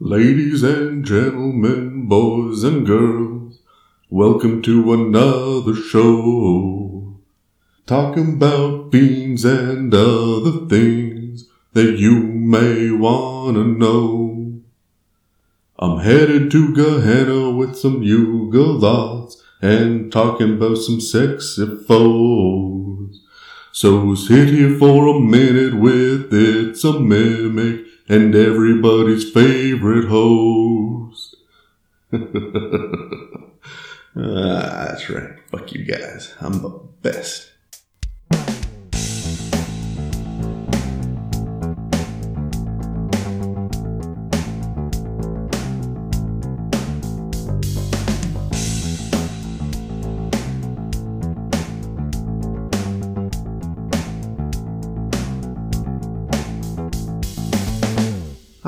Ladies and gentlemen, boys and girls, welcome to another show. Talking about fiends and other things that you may wanna know. I'm headed to Gehenna with some Yugoloths and talking about some sexy foes. So sit here for a minute with It's a Mimic and everybody's favorite host. Ah, that's right. Fuck you guys. I'm the best.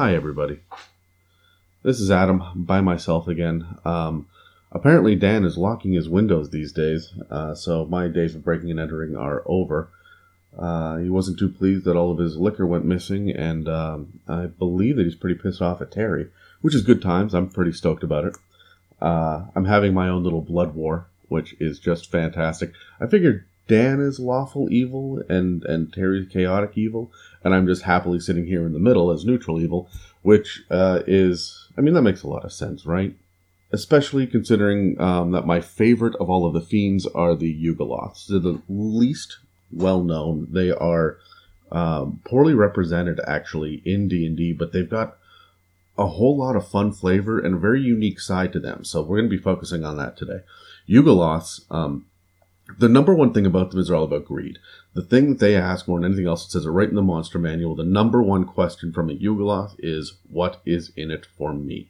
Hi, everybody. This is Adam by myself again. Um, apparently, Dan is locking his windows these days, uh, so my days of breaking and entering are over. Uh, he wasn't too pleased that all of his liquor went missing, and um, I believe that he's pretty pissed off at Terry, which is good times. I'm pretty stoked about it. Uh, I'm having my own little blood war, which is just fantastic. I figured Dan is lawful evil and, and Terry's chaotic evil, and I'm just happily sitting here in the middle as neutral evil, which uh, is, I mean, that makes a lot of sense, right? Especially considering um, that my favorite of all of the fiends are the Yugoloths. They're the least well known. They are um, poorly represented actually in D and D, but they've got a whole lot of fun flavor and a very unique side to them. So we're going to be focusing on that today. Yugoloths, um, the number one thing about them is all about greed. The thing that they ask more than anything else, it says it right in the monster manual. The number one question from a Yugoloth is, "What is in it for me?"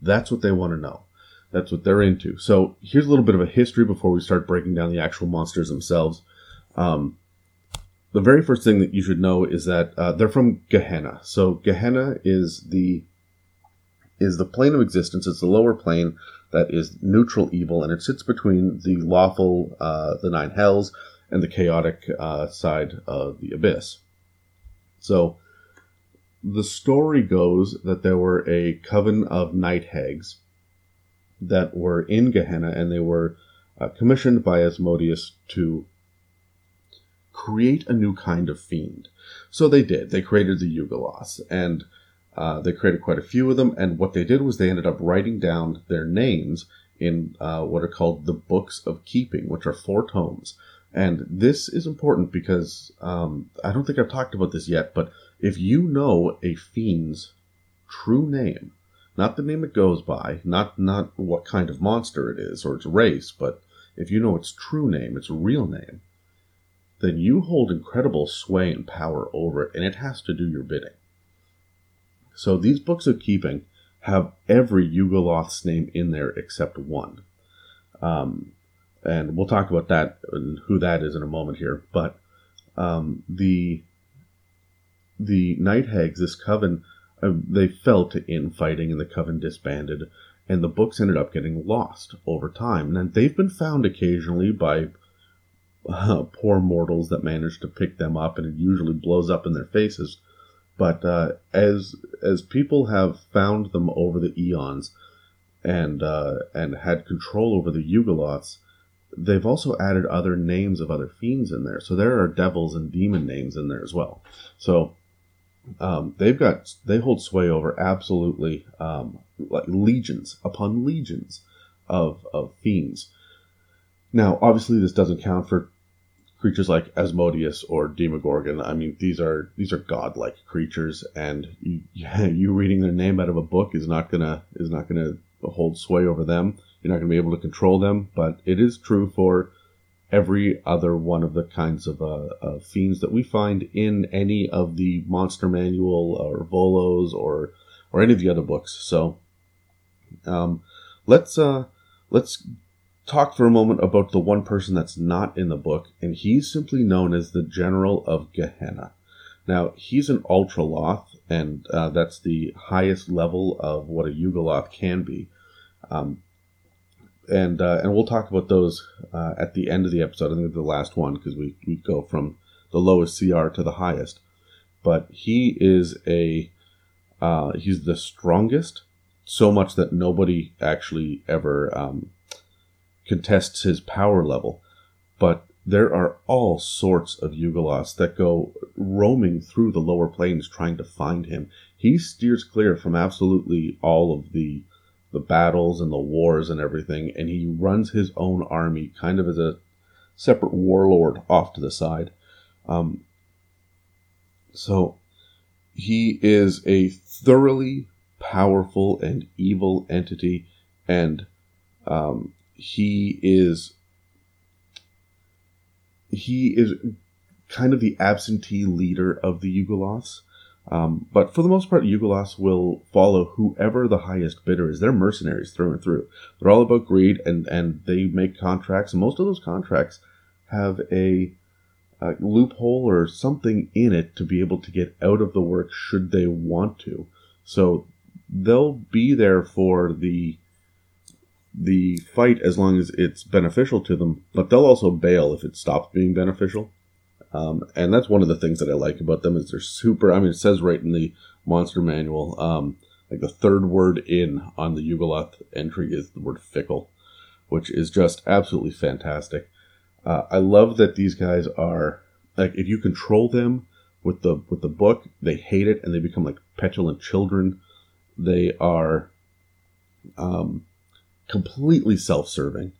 That's what they want to know. That's what they're into. So here's a little bit of a history before we start breaking down the actual monsters themselves. Um, the very first thing that you should know is that uh, they're from Gehenna. So Gehenna is the is the plane of existence. It's the lower plane that is neutral evil, and it sits between the lawful, uh, the nine hells, and the chaotic uh, side of the abyss. So, the story goes that there were a coven of night hags that were in Gehenna, and they were uh, commissioned by Asmodeus to create a new kind of fiend. So they did. They created the Yugoloths, and uh, they created quite a few of them, and what they did was they ended up writing down their names in uh, what are called the Books of Keeping, which are four tomes. And this is important because um, I don't think I've talked about this yet, but if you know a fiend's true name, not the name it goes by, not not what kind of monster it is or its race, but if you know its true name, its real name, then you hold incredible sway and power over it, and it has to do your bidding. So these books of keeping have every Yugoloth's name in there except one. Um, and we'll talk about that and who that is in a moment here. But um, the the night hags, this coven, uh, they fell to infighting, and the coven disbanded, and the books ended up getting lost over time. And they've been found occasionally by uh, poor mortals that manage to pick them up, and it usually blows up in their faces. But uh, as as people have found them over the eons, and uh, and had control over the Yugoloths, they've also added other names of other fiends in there. So there are devils and demon names in there as well. So um, they've got they hold sway over absolutely um, like legions upon legions of of fiends. Now, obviously, this doesn't count for creatures like Asmodeus or Demogorgon. I mean, these are these are godlike creatures, and you, you reading their name out of a book is not gonna is not gonna hold sway over them. You're not gonna be able to control them, but it is true for every other one of the kinds of uh, uh, fiends that we find in any of the monster manual or Volos or or any of the other books. So um, let's uh, let's talk for a moment about the one person that's not in the book, and he's simply known as the General of Gehenna. Now, he's an Ultraloth, and uh, that's the highest level of what a Yugoloth can be. Um, and uh, and we'll talk about those uh, at the end of the episode. I think the last one because we, we go from the lowest CR to the highest. But he is a Uh, he's the strongest, so much that nobody actually ever um, contests his power level. But there are all sorts of Yugoloths that go roaming through the lower planes trying to find him. He steers clear from absolutely all of the the battles and the wars and everything, and he runs his own army kind of as a separate warlord off to the side. Um, so he is a thoroughly powerful and evil entity, and um, he is he is kind of the absentee leader of the Yugoloths. Um, but for the most part, Yugoloths will follow whoever the highest bidder is. They're mercenaries through and through. They're all about greed, and and they make contracts. Most of those contracts have a, a loophole or something in it to be able to get out of the work should they want to. So they'll be there for the the fight as long as it's beneficial to them, but they'll also bail if it stops being beneficial. Um, and that's one of the things that I like about them is they're super. I mean, it says right in the monster manual, um, like the third word in on the Yugoloth entry is the word fickle, which is just absolutely fantastic. Uh, I love that these guys are like if you control them with the with the book, they hate it and they become like petulant children. They are um, completely self-serving,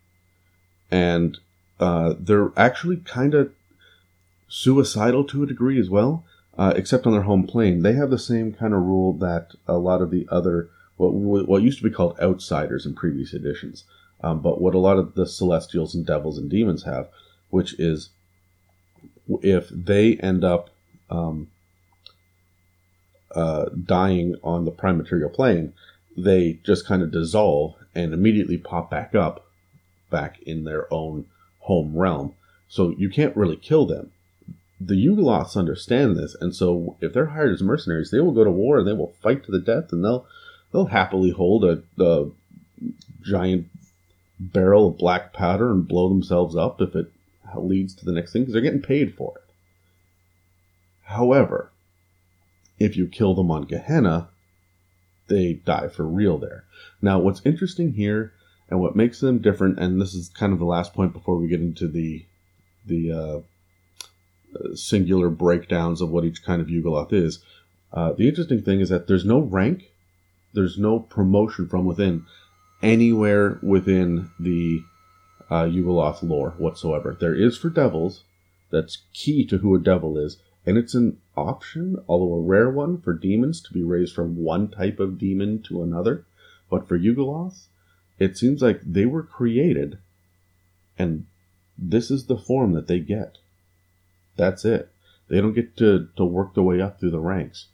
and uh, they're actually kind of suicidal to a degree as well, uh, except on their home plane. They have the same kind of rule that a lot of the other what what used to be called outsiders in previous editions, um, but what a lot of the Celestials and Devils and Demons have, which is if they end up um, uh, dying on the prime material plane, they just kind of dissolve and immediately pop back up back in their own home realm. So you can't really kill them. The Yugoloths understand this, and so if they're hired as mercenaries, they will go to war and they will fight to the death, and they'll they'll happily hold a, a giant barrel of black powder and blow themselves up if it leads to the next thing because they're getting paid for it. However, if you kill them on Gehenna, they die for real there. Now, what's interesting here and what makes them different, and this is kind of the last point before we get into the the uh, singular breakdowns of what each kind of Yugoloth is. Uh, the interesting thing is that there's no rank, there's no promotion from within anywhere within the uh, Yugoloth lore whatsoever. There is for devils, that's key to who a devil is, and it's an option, although a rare one, for demons to be raised from one type of demon to another. But for Yugoloths, it seems like they were created, and this is the form that they get. That's it. They don't get to, to work their way up through the ranks.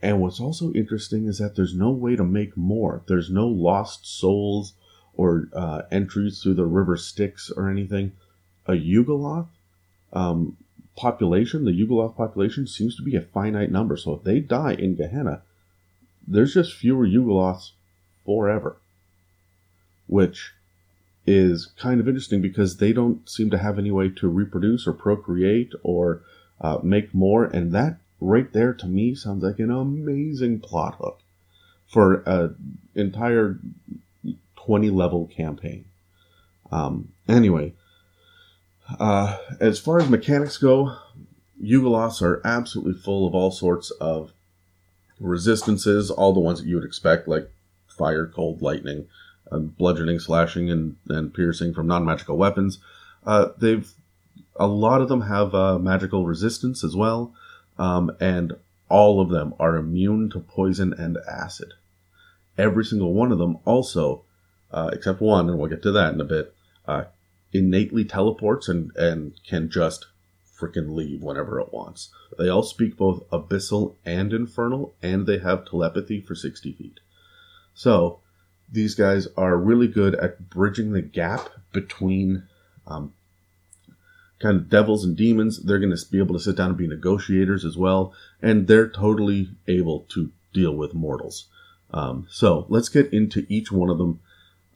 And what's also interesting is that there's no way to make more. There's no lost souls or uh, entries through the river Styx or anything. A Yugoloth um, population, the Yugoloth population, seems to be a finite number. So if they die in Gehenna, there's just fewer Yugoloths forever. Which is kind of interesting because they don't seem to have any way to reproduce or procreate or uh, make more. And that right there to me sounds like an amazing plot hook for an entire 20 level campaign. Um, anyway, uh, as far as mechanics go, Yugoloths are absolutely full of all sorts of resistances, all the ones that you would expect, like fire, cold, lightning, uh, bludgeoning, slashing, and, and piercing from non magical weapons. Uh, they've a lot of them have uh, magical resistance as well, um, and all of them are immune to poison and acid. Every single one of them also, uh, except one, and we'll get to that in a bit, uh, innately teleports and, and can just freaking leave whenever it wants. They all speak both abyssal and infernal, and they have telepathy for 60 feet. So, these guys are really good at bridging the gap between um, kind of devils and demons. They're going to be able to sit down and be negotiators as well, and they're totally able to deal with mortals. Um, so, let's get into each one of them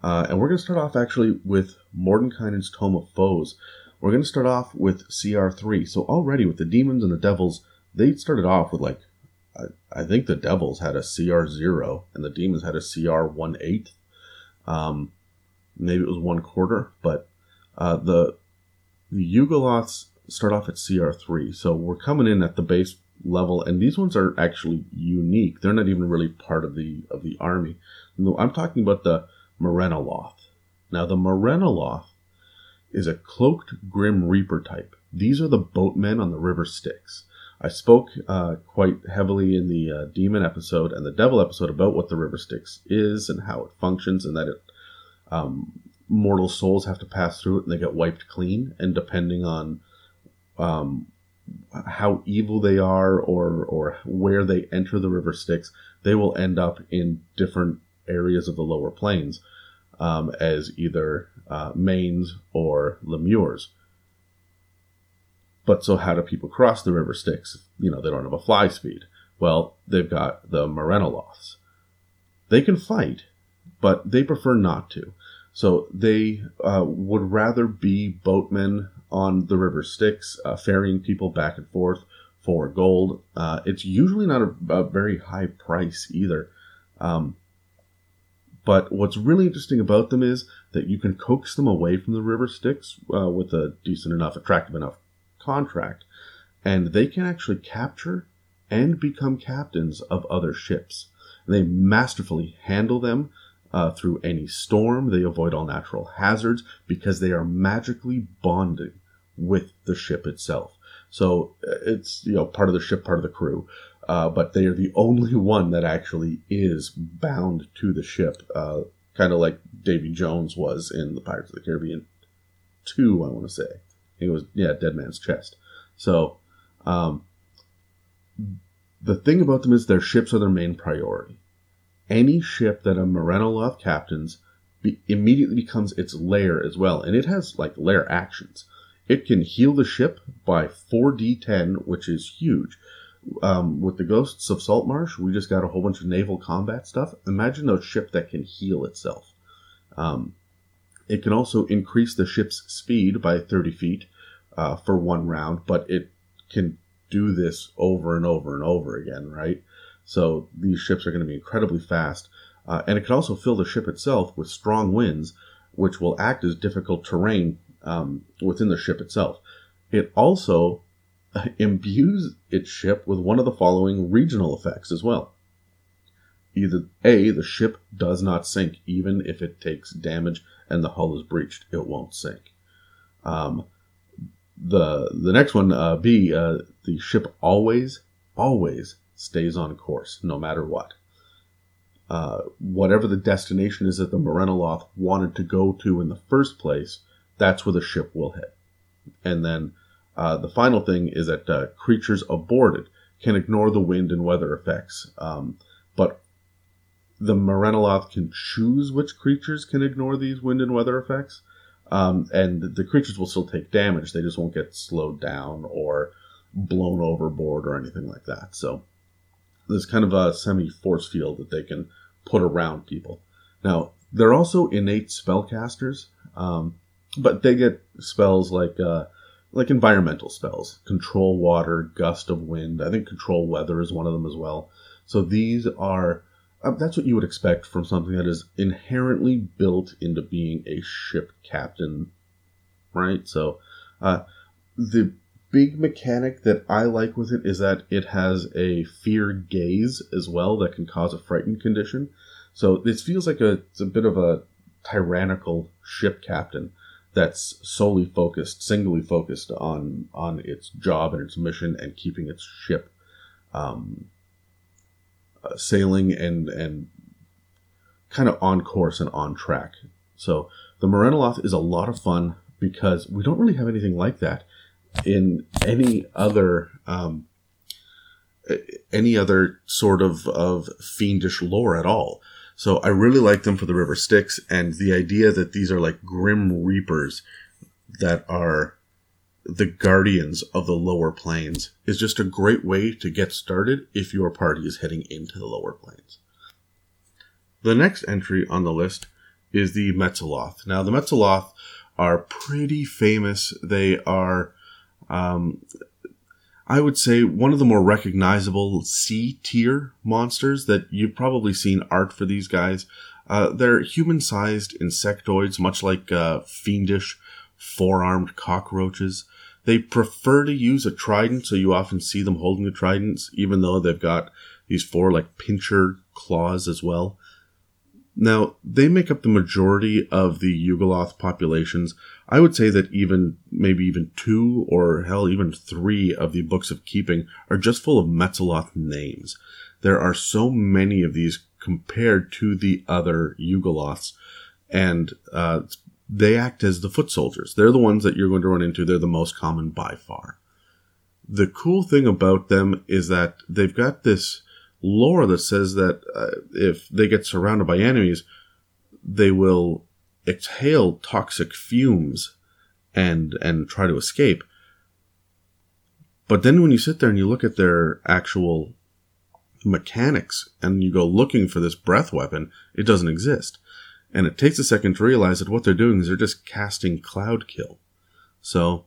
uh, and we're going to start off actually with Mordenkainen's Tome of Foes. We're going to start off with CR3. So already with the demons and the devils, they started off with like I, I think the Devils had a CR zero and the Demons had a CR one eighth. Um, maybe it was one quarter, but uh, the the Yugoloths start off at CR three, so we're coming in at the base level, and these ones are actually unique. They're not even really part of the of the army. No, I'm talking about the Merrenoloth. Now, the Merrenoloth is a cloaked Grim Reaper type. These are the boatmen on the River Styx. I spoke uh, quite heavily in the uh, Demon episode and the Devil episode about what the River Styx is and how it functions, and that it um, mortal souls have to pass through it and they get wiped clean. And depending on um, how evil they are or or where they enter the River Styx, they will end up in different areas of the lower planes um, as either uh, manes or lemures. But so how do people cross the river Styx? You know, they don't have a fly speed. Well, they've got the Merrenoloths. They can fight, but they prefer not to. So they uh, would rather be boatmen on the river Styx, uh, ferrying people back and forth for gold. Uh, it's usually not a, a, very high price either. Um, but what's really interesting about them is that you can coax them away from the river Styx uh, with a decent enough, attractive enough contract, and they can actually capture and become captains of other ships. They masterfully handle them uh, through any storm. They avoid all natural hazards because they are magically bonding with the ship itself. So uh, it's you know part of the ship, part of the crew uh, but they are the only one that actually is bound to the ship, uh, kind of like Davy Jones was in the Pirates of the Caribbean 2, I want to say. It was, yeah, Dead Man's Chest. So, um, the thing about them is their ships are their main priority. Any ship that a Merrenoloth captains be, immediately becomes its lair as well, and it has like lair actions. It can heal the ship by 4d10, which is huge um, with the Ghosts of Saltmarsh, we just got a whole bunch of naval combat stuff. Imagine a ship that can heal itself. Um, it can also increase the ship's speed by 30 feet uh, for one round, but it can do this over and over and over again, right? So these ships are going to be incredibly fast. Uh, and it can also fill the ship itself with strong winds, which will act as difficult terrain um, within the ship itself. It also imbues its ship with one of the following regional effects as well. Either A, the ship does not sink, even if it takes damage and the hull is breached, it won't sink. Um, the the next one, uh, B, uh, the ship always, always stays on course, no matter what. Uh, whatever the destination is that the Merrenoloth wanted to go to in the first place, that's where the ship will hit. And then uh, the final thing is that uh, creatures aboard it can ignore the wind and weather effects, um, but the Merrenoloth can choose which creatures can ignore these wind and weather effects, um, and the creatures will still take damage. They just won't get slowed down or blown overboard or anything like that. So there's kind of a semi force field that they can put around people. Now they're also innate spellcasters, um, but they get spells like uh, like environmental spells. Control water gust of wind. I think control weather is one of them as well. So these are uh, that's what you would expect from something that is inherently built into being a ship captain right? So uh, the big mechanic that i like with it is that it has a fear gaze as well that can cause a frightened condition. So this feels like a, it's a bit of a tyrannical ship captain that's solely focused, singly focused on on its job and its mission and keeping its ship um, uh, sailing and and kind of on course and on track. So the Merrenoloth is a lot of fun because we don't really have anything like that in any other um, any other sort of of fiendish lore at all. So I really like them for the River Styx and the idea that these are like grim reapers that are the guardians of the lower planes is just a great way to get started if your party is heading into the lower planes. The next entry on the list is the Mezzoloth. Now, the Mezzoloth are pretty famous. They are, um, I would say one of the more recognizable C tier monsters that you've probably seen art for these guys. Uh, they're human sized insectoids, much like uh, fiendish four armed cockroaches. They prefer to use a trident, so you often see them holding the tridents, even though they've got these four like pincher claws as well. Now, they make up the majority of the Yugoloth populations. I would say that even, maybe even two or hell, even three of the books of keeping are just full of Mezzoloth names. There are so many of these compared to the other Yugoloths, and uh, they act as the foot soldiers. They're the ones that you're going to run into. They're the most common by far. The cool thing about them is that they've got this lore that says that uh, if they get surrounded by enemies, they will exhale toxic fumes and and try to escape. But then when you sit there and you look at their actual mechanics and you go looking for this breath weapon, it doesn't exist. And it takes a second to realize that what they're doing is they're just casting cloud kill. So,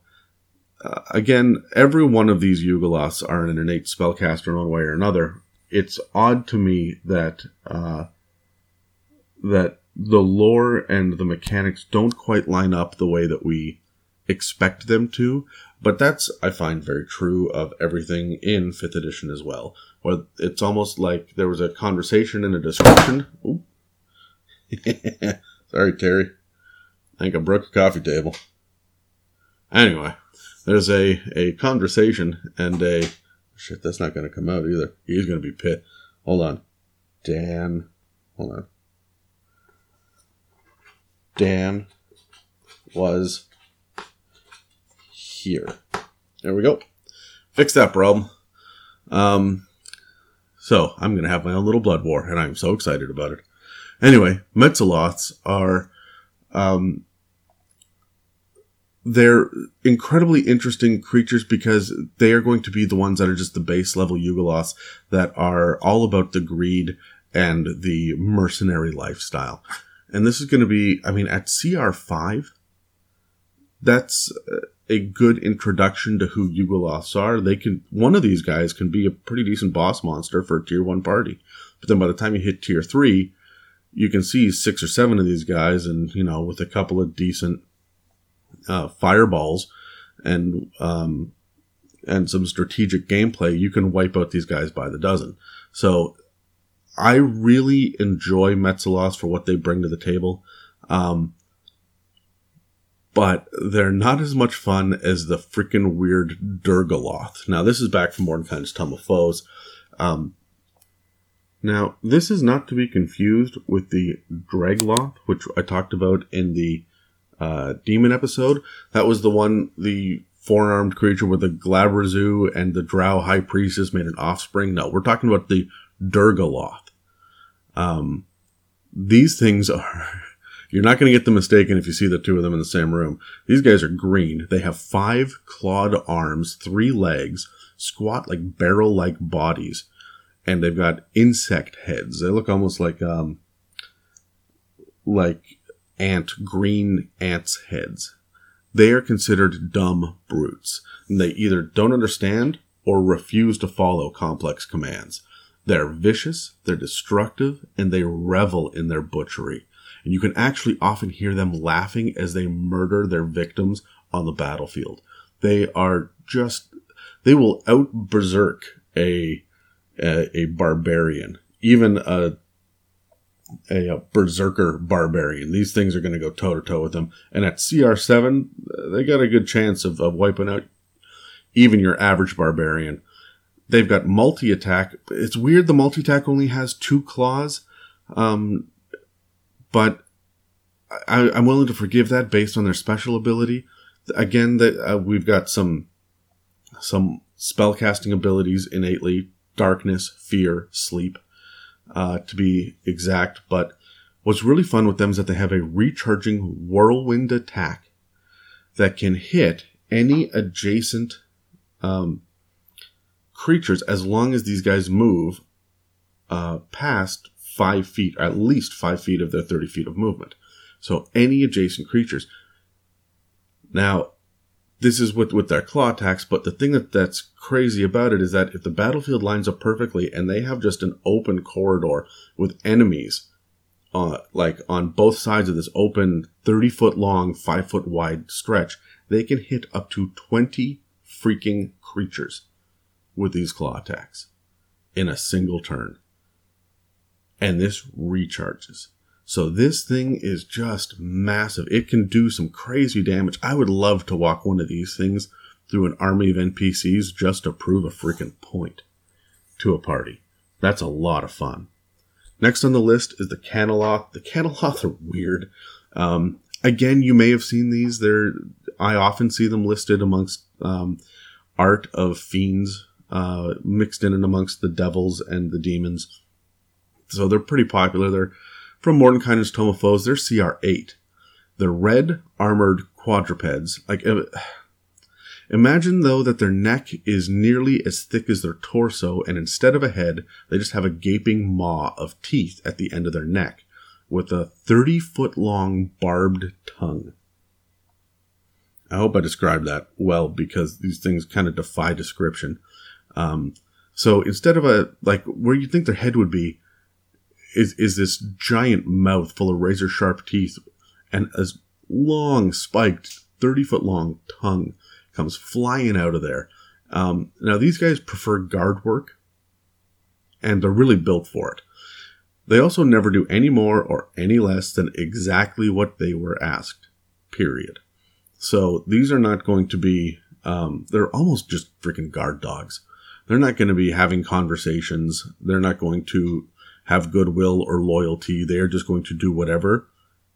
uh, again, every one of these Yugoloths are an innate spellcaster in one way or another, it's odd to me that uh, that the lore and the mechanics don't quite line up the way that we expect them to. But that's I find very true of everything in fifth edition as well. Where it's almost like there was a conversation and a description. Sorry, Terry. I think I broke a coffee table. Anyway, there's a, a conversation and a Shit, that's not going to come out either. He's going to be pit. Hold on. Dan. Hold on. Dan was here. There we go. Fix that problem. Um, so I'm going to have my own little blood war, and I'm so excited about it. Anyway, Mezzoloths are um, they're incredibly interesting creatures because they are going to be the ones that are just the base level Yugoloths that are all about the greed and the mercenary lifestyle. And this is going to be, I mean, at CR5, that's a good introduction to who Yugoloths are. They can, one of these guys can be a pretty decent boss monster for a tier one party. But then by the time you hit tier three, you can see six or seven of these guys and, you know, with a couple of decent uh, fireballs and um, and some strategic gameplay, you can wipe out these guys by the dozen. So I really enjoy Mezzoloth for what they bring to the table. Um, but they're not as much fun as the freaking weird Dhergoloth. Now, this is back from Mordenkainen's Tome of Foes. Um, now, this is not to be confused with the Draegloth, which I talked about in the uh, demon episode. That was the one, the four armed creature with the Glabrezu and the Drow High Priestess made an offspring. No, we're talking about the Dhergoloth. Um, these things are, you're not going to get them mistaken if you see the two of them in the same room. These guys are green. They have five clawed arms, three legs, squat like barrel like bodies, and they've got insect heads. They look almost like, um, like ant, green ants' heads. They are considered dumb brutes, and they either don't understand or refuse to follow complex commands. They're vicious, they're destructive, and they revel in their butchery. And you can actually often hear them laughing as they murder their victims on the battlefield. They are just, they will out berserk a, a, a barbarian, even a a, a, berserker barbarian. These things are going to go toe to toe with them. And at CR7, they got a good chance of, of wiping out even your average barbarian. They've got multi attack. It's weird the multi attack only has two claws. Um, but I, am willing to forgive that based on their special ability. Again, that uh, we've got some some spellcasting abilities innately: darkness, fear, sleep uh, to be exact. But what's really fun with them is that they have a recharging whirlwind attack that can hit any adjacent um, creatures as long as these guys move uh, past five feet, at least five feet of their 30 feet of movement. So any adjacent creatures. Now, this is with with their claw attacks. But the thing that that's crazy about it is that if the battlefield lines up perfectly and they have just an open corridor with enemies, uh, like on both sides of this open thirty foot long, five foot wide stretch, they can hit up to twenty freaking creatures with these claw attacks in a single turn. And this recharges. So this thing is just massive. It can do some crazy damage. I would love to walk one of these things through an army of NPCs just to prove a freaking point to a party. That's a lot of fun. Next on the list is the Canoloth. The Canoloth are weird. Um, again, you may have seen these. They're I often see them listed amongst um, art of fiends uh, mixed in and amongst the devils and the demons. So they're pretty popular. They're from Mordenkainen's Foes. They're CR8. They're red armored quadrupeds. Like, uh, imagine though that their neck is nearly as thick as their torso, and instead of a head, they just have a gaping maw of teeth at the end of their neck, with a 30 foot long barbed tongue. I hope I described that well because these things kind of defy description. Um, so instead of a like where you'd think their head would be, is is this giant mouth full of razor sharp teeth, and a long spiked thirty foot long tongue comes flying out of there. Um, now these guys prefer guard work, and they're really built for it. They also never do any more or any less than exactly what they were asked. Period. So these are not going to be. Um, they're almost just freaking guard dogs. They're not going to be having conversations. They're not going to have goodwill or loyalty. They are just going to do whatever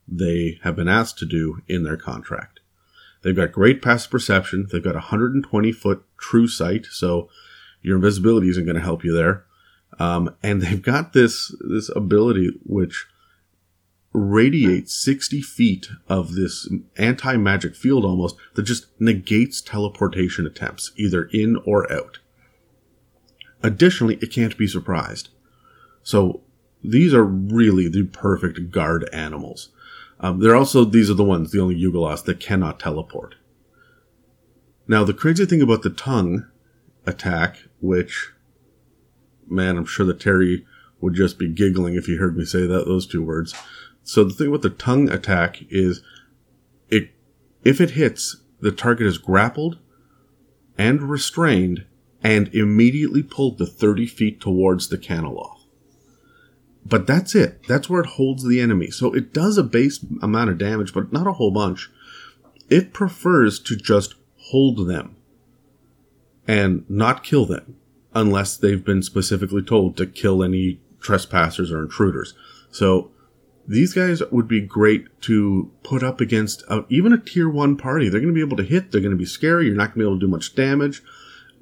they have been asked to do in their contract. They've got great passive perception. They've got 120 foot true sight, so your invisibility isn't going to help you there. Um, and they've got this this ability which radiates 60 feet of this anti magic field almost that just negates teleportation attempts, either in or out. Additionally, it can't be surprised. So these are really the perfect guard animals. Um, they're also, these are the ones, the only Yugoloths that cannot teleport. Now, the crazy thing about the tongue attack, which, man, I'm sure that Terry would just be giggling if he heard me say that, those two words. So the thing with the tongue attack is it, if it hits, the target is grappled and restrained and immediately pulled the 30 feet towards the Canoloth. But that's it. That's where it holds the enemy. So it does a base amount of damage, but not a whole bunch. It prefers to just hold them and not kill them unless they've been specifically told to kill any trespassers or intruders. So these guys would be great to put up against a, even a tier one party. They're going to be able to hit. They're going to be scary. You're not going to be able to do much damage.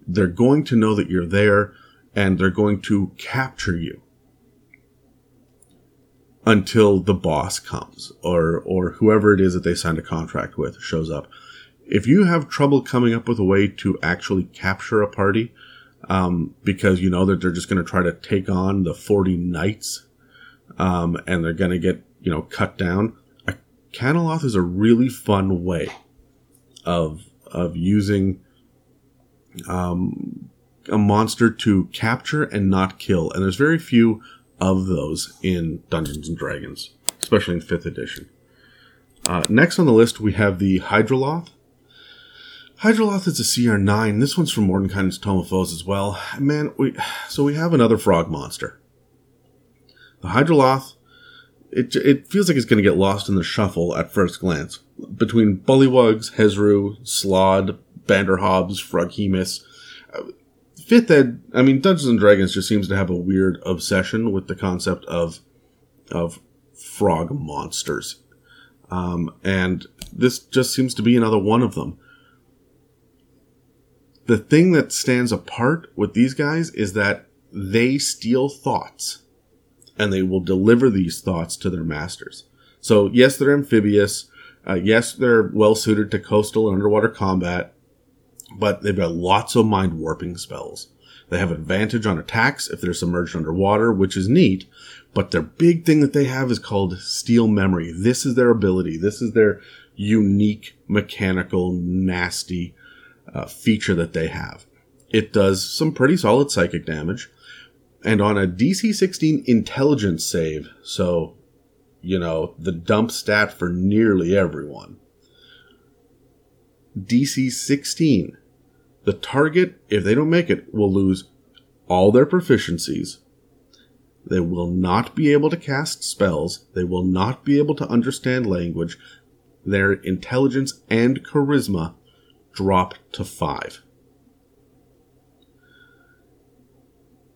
They're going to know that you're there and they're going to capture you until the boss comes or, or whoever it is that they signed a contract with shows up. If you have trouble coming up with a way to actually capture a party, um, because you know that they're just going to try to take on the 40 knights um, and they're going to get you know cut down. A Canoloth is a really fun way of of using um, a monster to capture and not kill, and there's very few of those in Dungeons and Dragons, especially in fifth edition. Uh, next on the list, we have the Hydroloth. Hydroloth is a CR9. This one's from Mordenkainen's Tome of Foes as well. Man, we so we have another frog monster. The Hydroloth, it, it feels like it's going to get lost in the shuffle at first glance. Between Bullywugs, Hezrou, Slaad, Banderhobbs, Froghemoth. Fifth Ed, I mean, Dungeons and Dragons just seems to have a weird obsession with the concept of, of frog monsters. Um, and this just seems to be another one of them. The thing that stands apart with these guys is that they steal thoughts and they will deliver these thoughts to their masters. So, yes, they're amphibious. Uh, yes, they're well suited to coastal and underwater combat, but they've got lots of mind warping spells. They have advantage on attacks if they're submerged underwater, which is neat. But their big thing that they have is called steal memory. This is their ability. This is their unique mechanical nasty uh, feature that they have. It does some pretty solid psychic damage, and on a DC 16 intelligence save, so you know the dump stat for nearly everyone. DC 16, the target, if they don't make it, will lose all their proficiencies. They will not be able to cast spells. They will not be able to understand language. Their intelligence and charisma drop to five.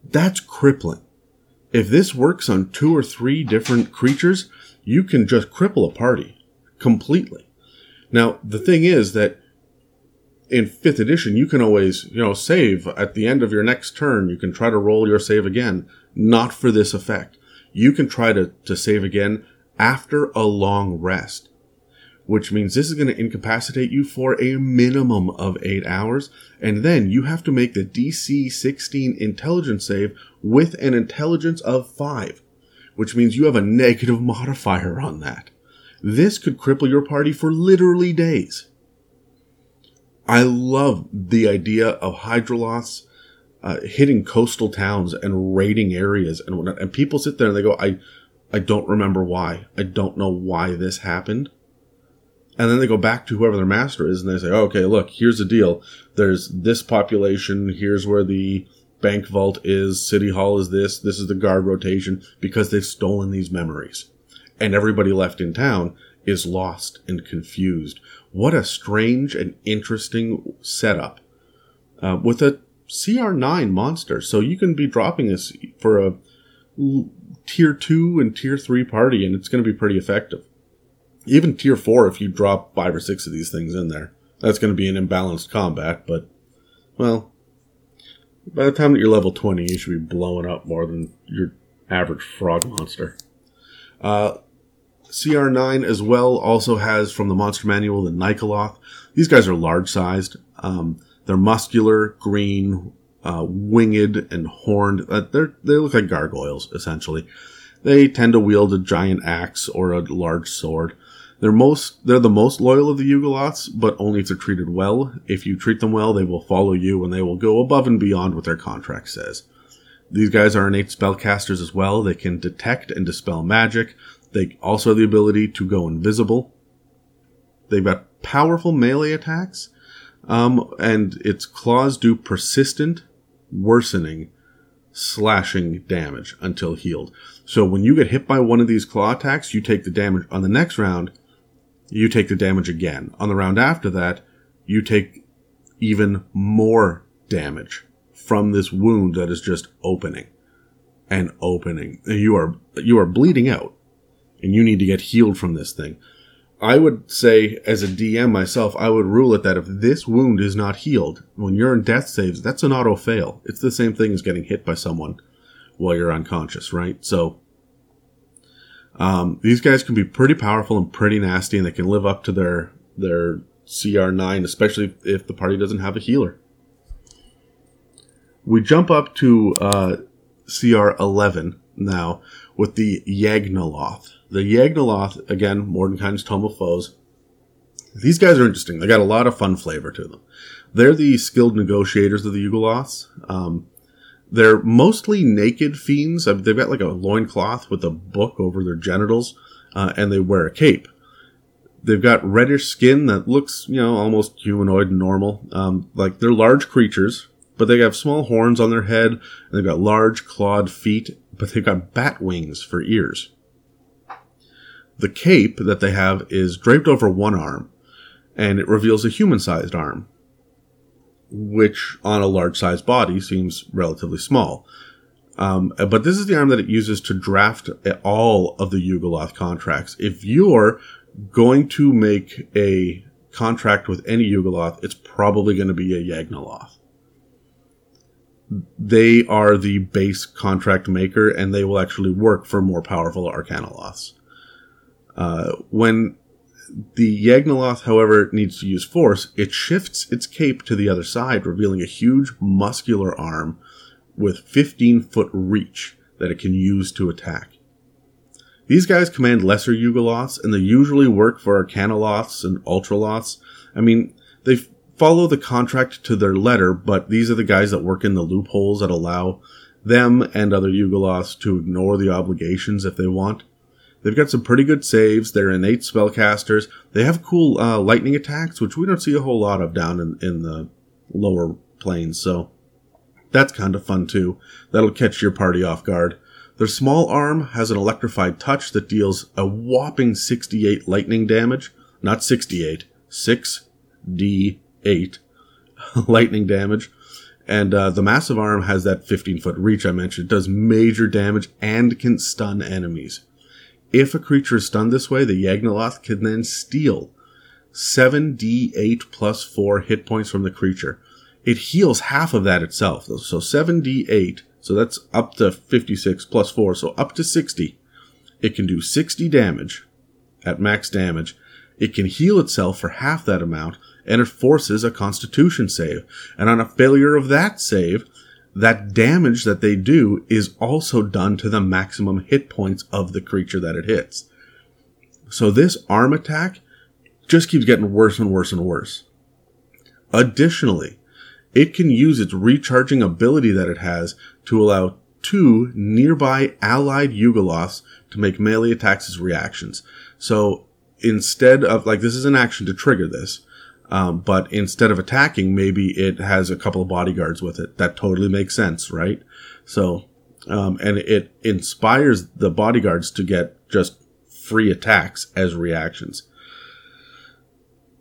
That's crippling. If this works on two or three different creatures, you can just cripple a party completely. Now, the thing is that in fifth edition, you can always, you know, save at the end of your next turn. You can try to roll your save again. Not for this effect. You can try to, to save again after a long rest, which means this is going to incapacitate you for a minimum of eight hours. And then you have to make the DC 16 intelligence save with an intelligence of five, which means you have a negative modifier on that. This could cripple your party for literally days. I love the idea of Hydroloths uh, hitting coastal towns and raiding areas and whatnot. And people sit there and they go, I, I don't remember why. I don't know why this happened. And then they go back to whoever their master is and they say, oh, okay, look, here's the deal. There's this population. Here's where the bank vault is. City hall is this. This is the guard rotation because they've stolen these memories. And everybody left in town is lost and confused what a strange and interesting setup uh, with a CR9 monster. So you can be dropping this for a tier 2 and tier 3 party, and it's going to be pretty effective. Even tier 4, if you drop 5 or 6 of these things in there, that's going to be an imbalanced combat, but, well, by the time that you're level 20, you should be blowing up more than your average frog monster. Uh, CR9 as well also has from the Monster Manual the Nycaloth. These guys are large sized. Um, they're muscular, green, uh, winged, and horned. Uh, they they look like gargoyles essentially. They tend to wield a giant axe or a large sword. They're most they're the most loyal of the Yugoloths, but only if they're treated well. If you treat them well, they will follow you and they will go above and beyond what their contract says. These guys are innate spellcasters as well. They can detect and dispel magic. They also have the ability to go invisible. They've got powerful melee attacks, um, and its claws do persistent, worsening, slashing damage until healed. So when you get hit by one of these claw attacks, you take the damage. On the next round, you take the damage again. On the round after that, you take even more damage from this wound that is just opening and opening. You are you are bleeding out and you need to get healed from this thing. I would say, as a DM myself, I would rule it that if this wound is not healed, when you're in death saves, that's an auto fail. It's the same thing as getting hit by someone while you're unconscious, right? So, um, these guys can be pretty powerful and pretty nasty, and they can live up to their their CR9, especially if the party doesn't have a healer. We jump up to uh, CR11 now with the Yagnoloth. The Yagnoloth, again, Mordenkainen's Tome of Foes. These guys are interesting. They got a lot of fun flavor to them. They're the skilled negotiators of the Yugoloths. Um, they're mostly naked fiends. They've got like a loincloth with a book over their genitals, uh, and they wear a cape. They've got reddish skin that looks, you know, almost humanoid and normal. Um, like they're large creatures, but they have small horns on their head, and they've got large clawed feet, but they've got bat wings for ears. The cape that they have is draped over one arm, and it reveals a human sized arm, which on a large sized body seems relatively small. Um, but this is the arm that it uses to draft all of the Yugoloth contracts. If you're going to make a contract with any Yugoloth, it's probably going to be a Yagnoloth. They are the base contract maker, and they will actually work for more powerful Arcanoloths. Uh, when the Yagnoloth, however, needs to use force, it shifts its cape to the other side, revealing a huge muscular arm with 15 foot reach that it can use to attack. These guys command lesser Yugoloths, and they usually work for Arcanoloths and Ultraloths. I mean, they follow the contract to their letter, but these are the guys that work in the loopholes that allow them and other Yugoloths to ignore the obligations if they want. They've got some pretty good saves. They're innate spellcasters. They have cool uh, lightning attacks, which we don't see a whole lot of down in, in the lower planes. So that's kind of fun too. That'll catch your party off guard. Their small arm has an electrified touch that deals a whopping 68 lightning damage. Not 68, 6d8 lightning damage. And uh, the massive arm has that 15 foot reach I mentioned. It does major damage and can stun enemies. If a creature is stunned this way, the Yagnoloth can then steal 7d8 plus 4 hit points from the creature. It heals half of that itself. So 7d8 so that's up to 56 plus 4, so up to 60. It can do 60 damage at max damage. It can heal itself for half that amount, and it forces a constitution save. And on a failure of that save, that damage that they do is also done to the maximum hit points of the creature that it hits. So this arm attack just keeps getting worse and worse and worse. Additionally, it can use its recharging ability that it has to allow two nearby allied Yugoloths to make melee attacks as reactions. So instead of, like, this is an action to trigger this, um, but instead of attacking, maybe it has a couple of bodyguards with it. That totally makes sense, right? So, um, and it inspires the bodyguards to get just free attacks as reactions.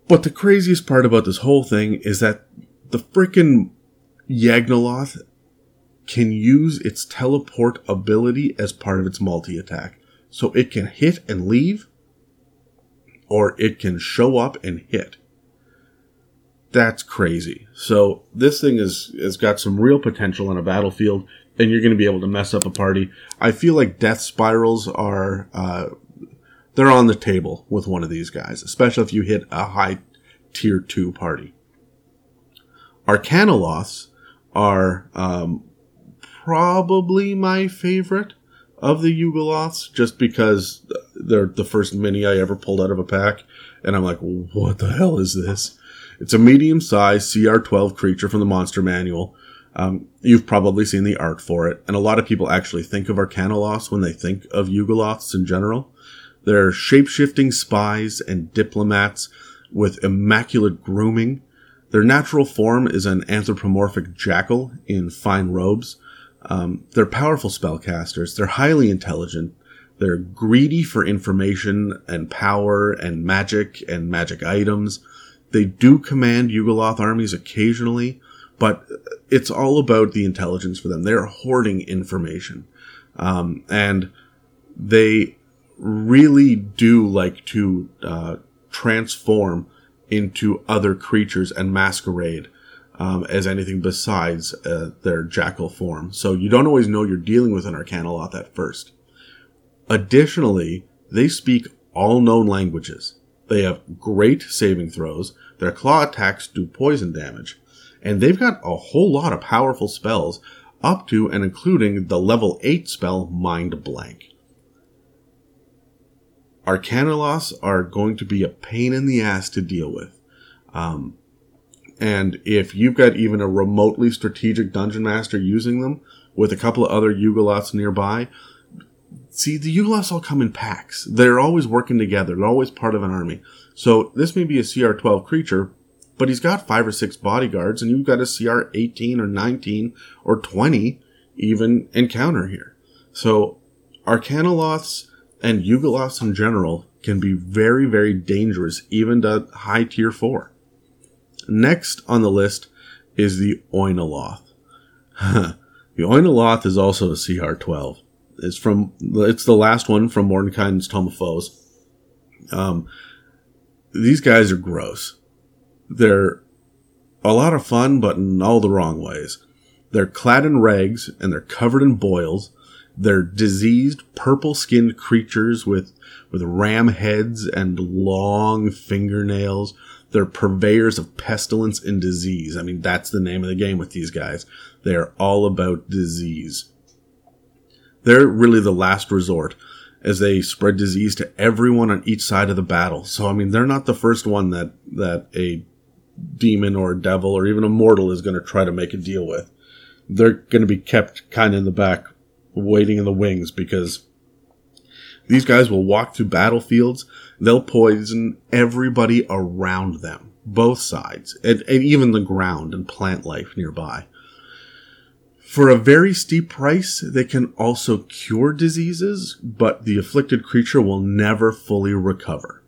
But the craziest part about this whole thing is that the freaking Yagnoloth can use its teleport ability as part of its multi attack. So it can hit and leave, or it can show up and hit. That's crazy. So this thing is has got some real potential on a battlefield, and you're going to be able to mess up a party. I feel like death spirals are uh, they're on the table with one of these guys, especially if you hit a high tier two party. Arcanoloths are um, probably my favorite of the Yugoloths, just because they're the first mini I ever pulled out of a pack, and I'm like, what the hell is this? It's a medium-sized CR12 creature from the Monster Manual. Um, you've probably seen the art for it, and a lot of people actually think of Arcanoloths when they think of Yugoloths in general. They're shape-shifting spies and diplomats with immaculate grooming their natural form is an anthropomorphic jackal in fine robes. Um, they're powerful spellcasters. They're highly intelligent. They're greedy for information and power and magic and magic items. They do command Yugoloth armies occasionally, but it's all about the intelligence for them. They're hoarding information. Um, and they really do like to uh, transform into other creatures and masquerade um, as anything besides uh, their jackal form. So you don't always know you're dealing with an Arcanoloth at first. Additionally, they speak all known languages. They have great saving throws. Their claw attacks do poison damage. And they've got a whole lot of powerful spells, up to and including the level 8 spell Mind Blank. Arcanoloths are going to be a pain in the ass to deal with. Um, and if you've got even a remotely strategic dungeon master using them with a couple of other Yugoloths nearby, see, the Yugoloths all come in packs. They're always working together. They're always part of an army. So this may be a CR12 creature, but he's got five or six bodyguards, and you've got a CR 18 or 19 or 20 even encounter here. So Arcanoloths and Yugoloths in general can be very, very dangerous, even to high tier 4. Next on the list is the Oinoloth. the Oinoloth is also a CR12. It's from it's the last one from Mordenkainen's Tome of Foes. Um, these guys are gross. They're a lot of fun, but in all the wrong ways. They're clad in rags and they're covered in boils. They're diseased, purple skinned creatures with, with ram heads and long fingernails. They're purveyors of pestilence and disease. I mean, that's the name of the game with these guys. They're all about disease. They're really the last resort. As they spread disease to everyone on each side of the battle. So I mean, they're not the first one that that a demon or a devil or even a mortal is going to try to make a deal with. They're going to be kept kind of in the back, waiting in the wings because these guys will walk through battlefields. They'll poison everybody around them, both sides, and, and even the ground and plant life nearby. For a very steep price, they can also cure diseases, but the afflicted creature will never fully recover.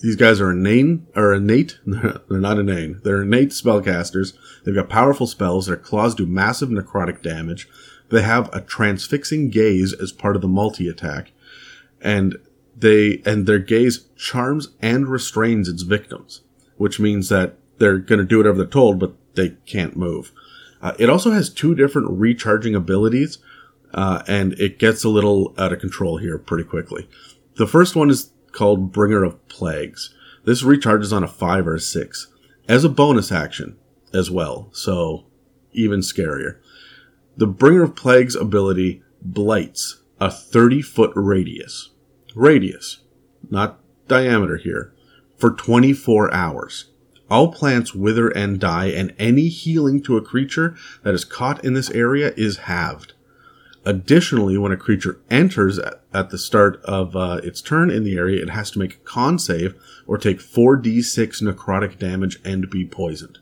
These guys are inane, or innate. They're not inane. They're innate spellcasters. They've got powerful spells. Their claws do massive necrotic damage. They have a transfixing gaze as part of the multi attack, and they and their gaze charms and restrains its victims, which means that they're going to do whatever they're told, but they can't move. Uh, it also has two different recharging abilities, uh, and it gets a little out of control here pretty quickly. The first one is called Bringer of Plagues. This recharges on a 5 or a 6 as a bonus action as well, so even scarier. The Bringer of Plagues ability blights a 30 foot radius. Radius, not diameter here, for 24 hours. All plants wither and die, and any healing to a creature that is caught in this area is halved. Additionally, when a creature enters at the start of uh, its turn in the area, it has to make a con save or take 4d6 necrotic damage and be poisoned.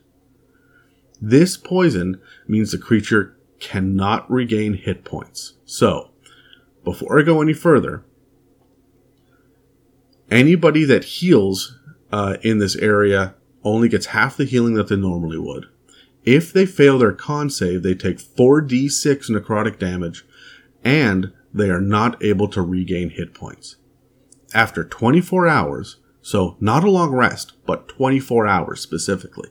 This poison means the creature cannot regain hit points. So, before I go any further, anybody that heals uh, in this area only gets half the healing that they normally would. If they fail their con save, they take 4d6 necrotic damage and they are not able to regain hit points. After 24 hours, so not a long rest, but 24 hours specifically,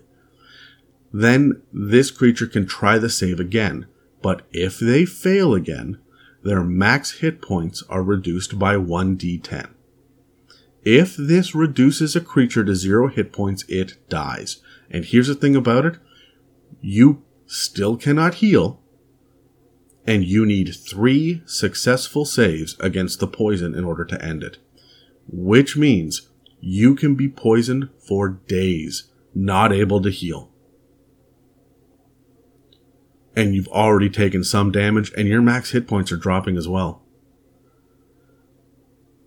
then this creature can try the save again. But if they fail again, their max hit points are reduced by 1d10. If this reduces a creature to zero hit points, it dies. And here's the thing about it you still cannot heal, and you need three successful saves against the poison in order to end it. Which means you can be poisoned for days, not able to heal. And you've already taken some damage, and your max hit points are dropping as well.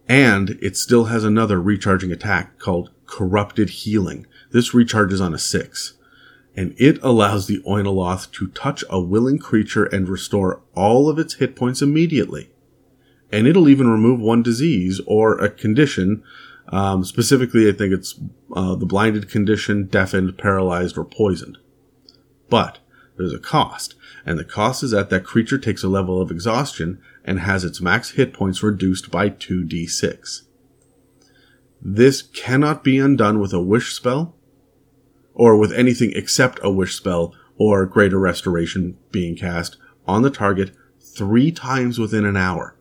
And it still has another recharging attack called Corrupted Healing. This recharges on a 6 and it allows the Oinoloth to touch a willing creature and restore all of its hit points immediately. And it'll even remove one disease or a condition. Um, specifically, I think it's uh, the blinded condition, deafened, paralyzed, or poisoned. But there's a cost, and the cost is that that creature takes a level of exhaustion and has its max hit points reduced by 2d6. This cannot be undone with a wish spell or with anything except a wish spell or greater restoration being cast on the target three times within an hour.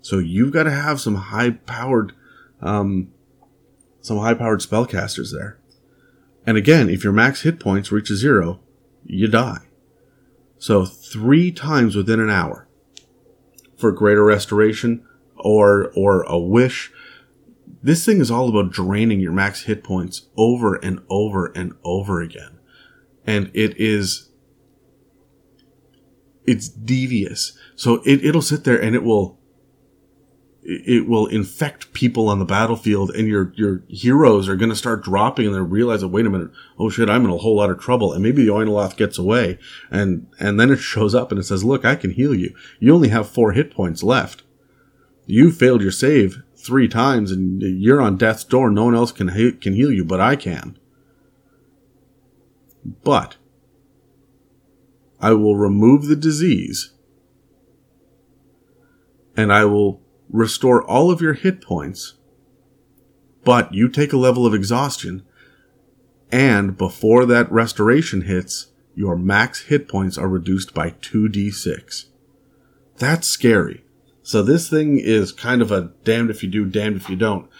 So you've got to have some high powered, um, some high powered spellcasters there. And again, if your max hit points reach zero, you die. So three times within an hour for greater restoration or, or a wish this thing is all about draining your max hit points over and over and over again. And it is, it's devious. So it, it'll sit there and it will, it will infect people on the battlefield and your, your heroes are going to start dropping and they realize that, wait a minute, oh shit, I'm in a whole lot of trouble. And maybe the Oinoloth gets away and, and then it shows up and it says, look, I can heal you. You only have four hit points left. You failed your save three times and you're on death's door. No one else can can heal you, but I can. But I will remove the disease and I will restore all of your hit points. But you take a level of exhaustion and before that restoration hits, your max hit points are reduced by 2d6. That's scary. So this thing is kind of a damned if you do, damned if you don't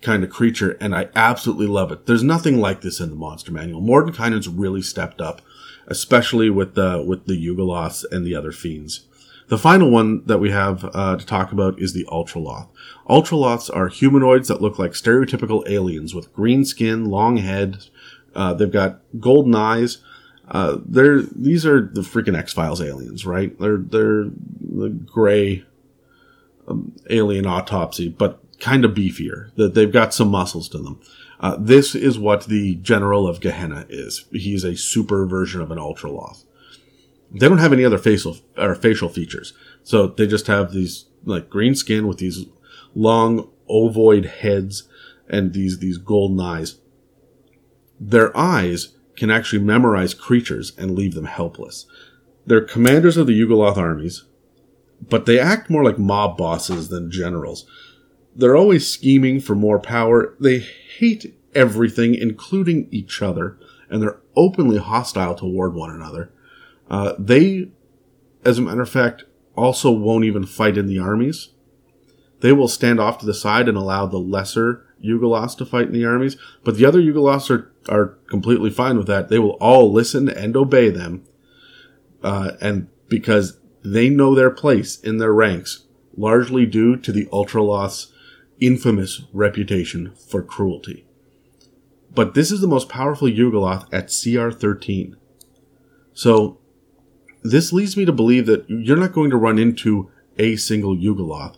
kind of creature, and I absolutely love it. There's nothing like this in the monster manual. Mordenkainen's really stepped up, especially with the with the Yugoloths and the other fiends. The final one that we have uh, to talk about is the Ultraloth. Ultraloths are humanoids that look like stereotypical aliens with green skin, long head. Uh, they've got golden eyes. Uh, they're these are the freaking X Files aliens, right? They're they're the gray um, alien autopsy, but kind of beefier. That they've got some muscles to them. Uh, this is what the General of Gehenna is. He's a super version of an Ultraloth. They don't have any other facial or facial features, so they just have these like green skin with these long ovoid heads and these these golden eyes. Their eyes can actually memorize creatures and leave them helpless. They're commanders of the Yugoloth armies, but they act more like mob bosses than generals. They're always scheming for more power. They hate everything, including each other, and they're openly hostile toward one another. Uh, they, as a matter of fact, also won't even fight in the armies. They will stand off to the side and allow the lesser Yugoloths to fight in the armies, but the other Yugoloths are, are completely fine with that. They will all listen and obey them, uh, and because they know their place in their ranks, largely due to the Ultraloth's infamous reputation for cruelty. But this is the most powerful Yugoloth at CR 13. So, this leads me to believe that you're not going to run into a single Yugoloth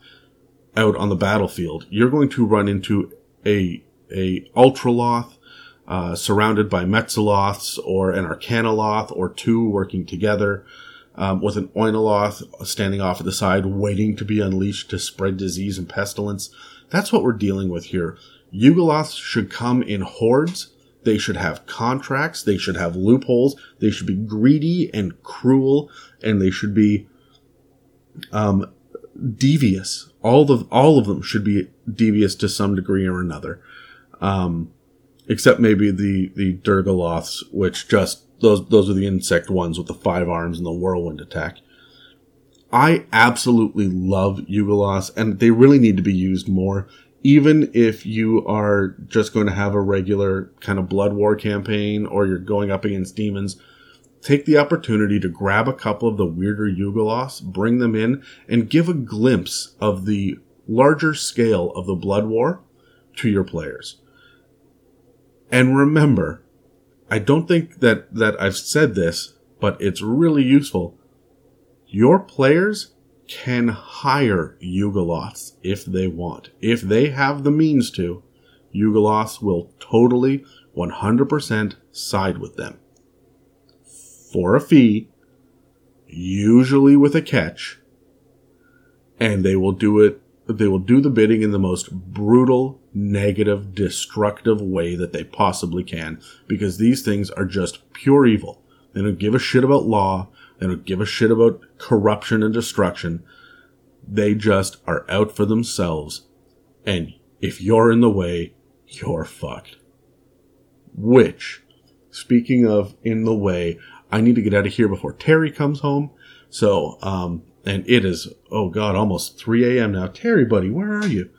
out on the battlefield. You're going to run into a, a Ultraloth, uh, surrounded by Mezzoloths or an Arcanoloth or two working together, um, with an Oinoloth standing off at the side, waiting to be unleashed to spread disease and pestilence. That's what we're dealing with here. Yugoloths should come in hordes. They should have contracts. They should have loopholes. They should be greedy and cruel, and they should be um, devious. All of all of them should be devious to some degree or another, um, except maybe the the Dhergoloths, which just those those are the insect ones with the five arms and the whirlwind attack. I absolutely love Yugoloths, and they really need to be used more even if you are just going to have a regular kind of blood war campaign or you're going up against demons, take the opportunity to grab a couple of the weirder Yugoloths, bring them in, and give a glimpse of the larger scale of the blood war to your players. And remember, I don't think that, that I've said this, but it's really useful. Your players can hire Yugoloths if they want. If they have the means to, Yugoloths will totally 100% side with them. For a fee, usually with a catch, and they will do it, they will do the bidding in the most brutal, negative, destructive way that they possibly can, because these things are just pure evil. They don't give a shit about law. They don't give a shit about corruption and destruction. They just are out for themselves. And if you're in the way, you're fucked. Which, speaking of in the way, I need to get out of here before Terry comes home. So, um, and it is, oh god, almost 3 a.m. now. Terry, buddy, where are you?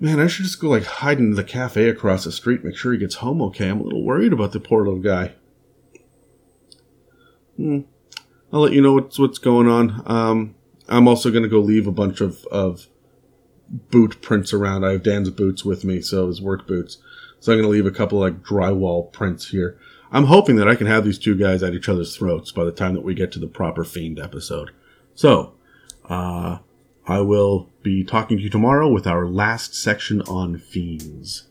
Man, I should just go like hide in the cafe across the street, make sure he gets home okay. I'm a little worried about the poor little guy. Hmm. I'll let you know what's what's going on. Um, I'm also going to go leave a bunch of, of boot prints around. I have Dan's boots with me, so his work boots. So I'm going to leave a couple like drywall prints here. I'm hoping that I can have these two guys at each other's throats by the time that we get to the proper Fiend episode. So, uh, I will be talking to you tomorrow with our last section on Fiends.